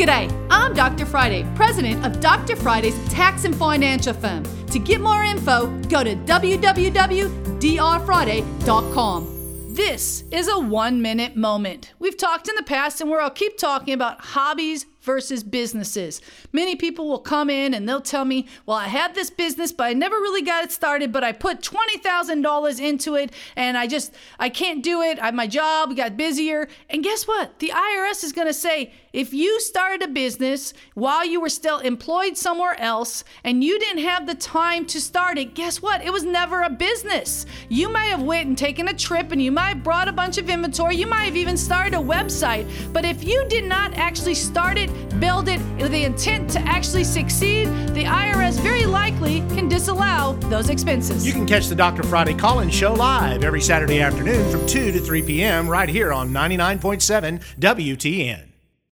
G'day, I'm Dr. Friday, president of Dr. Friday's tax and financial firm. To get more info, go to www.drfriday.com. This is a one minute moment. We've talked in the past and we'll keep talking about hobbies versus businesses. Many people will come in and they'll tell me, Well, I had this business, but I never really got it started, but I put $20,000 into it and I just, I can't do it. I, have my job got busier. And guess what? The IRS is going to say, if you started a business while you were still employed somewhere else and you didn't have the time to start it, guess what? It was never a business. You might have went and taken a trip and you might have brought a bunch of inventory. You might have even started a website. But if you did not actually start it, build it with the intent to actually succeed, the IRS very likely can disallow those expenses. You can catch the Dr. Friday call in show live every Saturday afternoon from 2 to 3 p.m. right here on 99.7 WTN.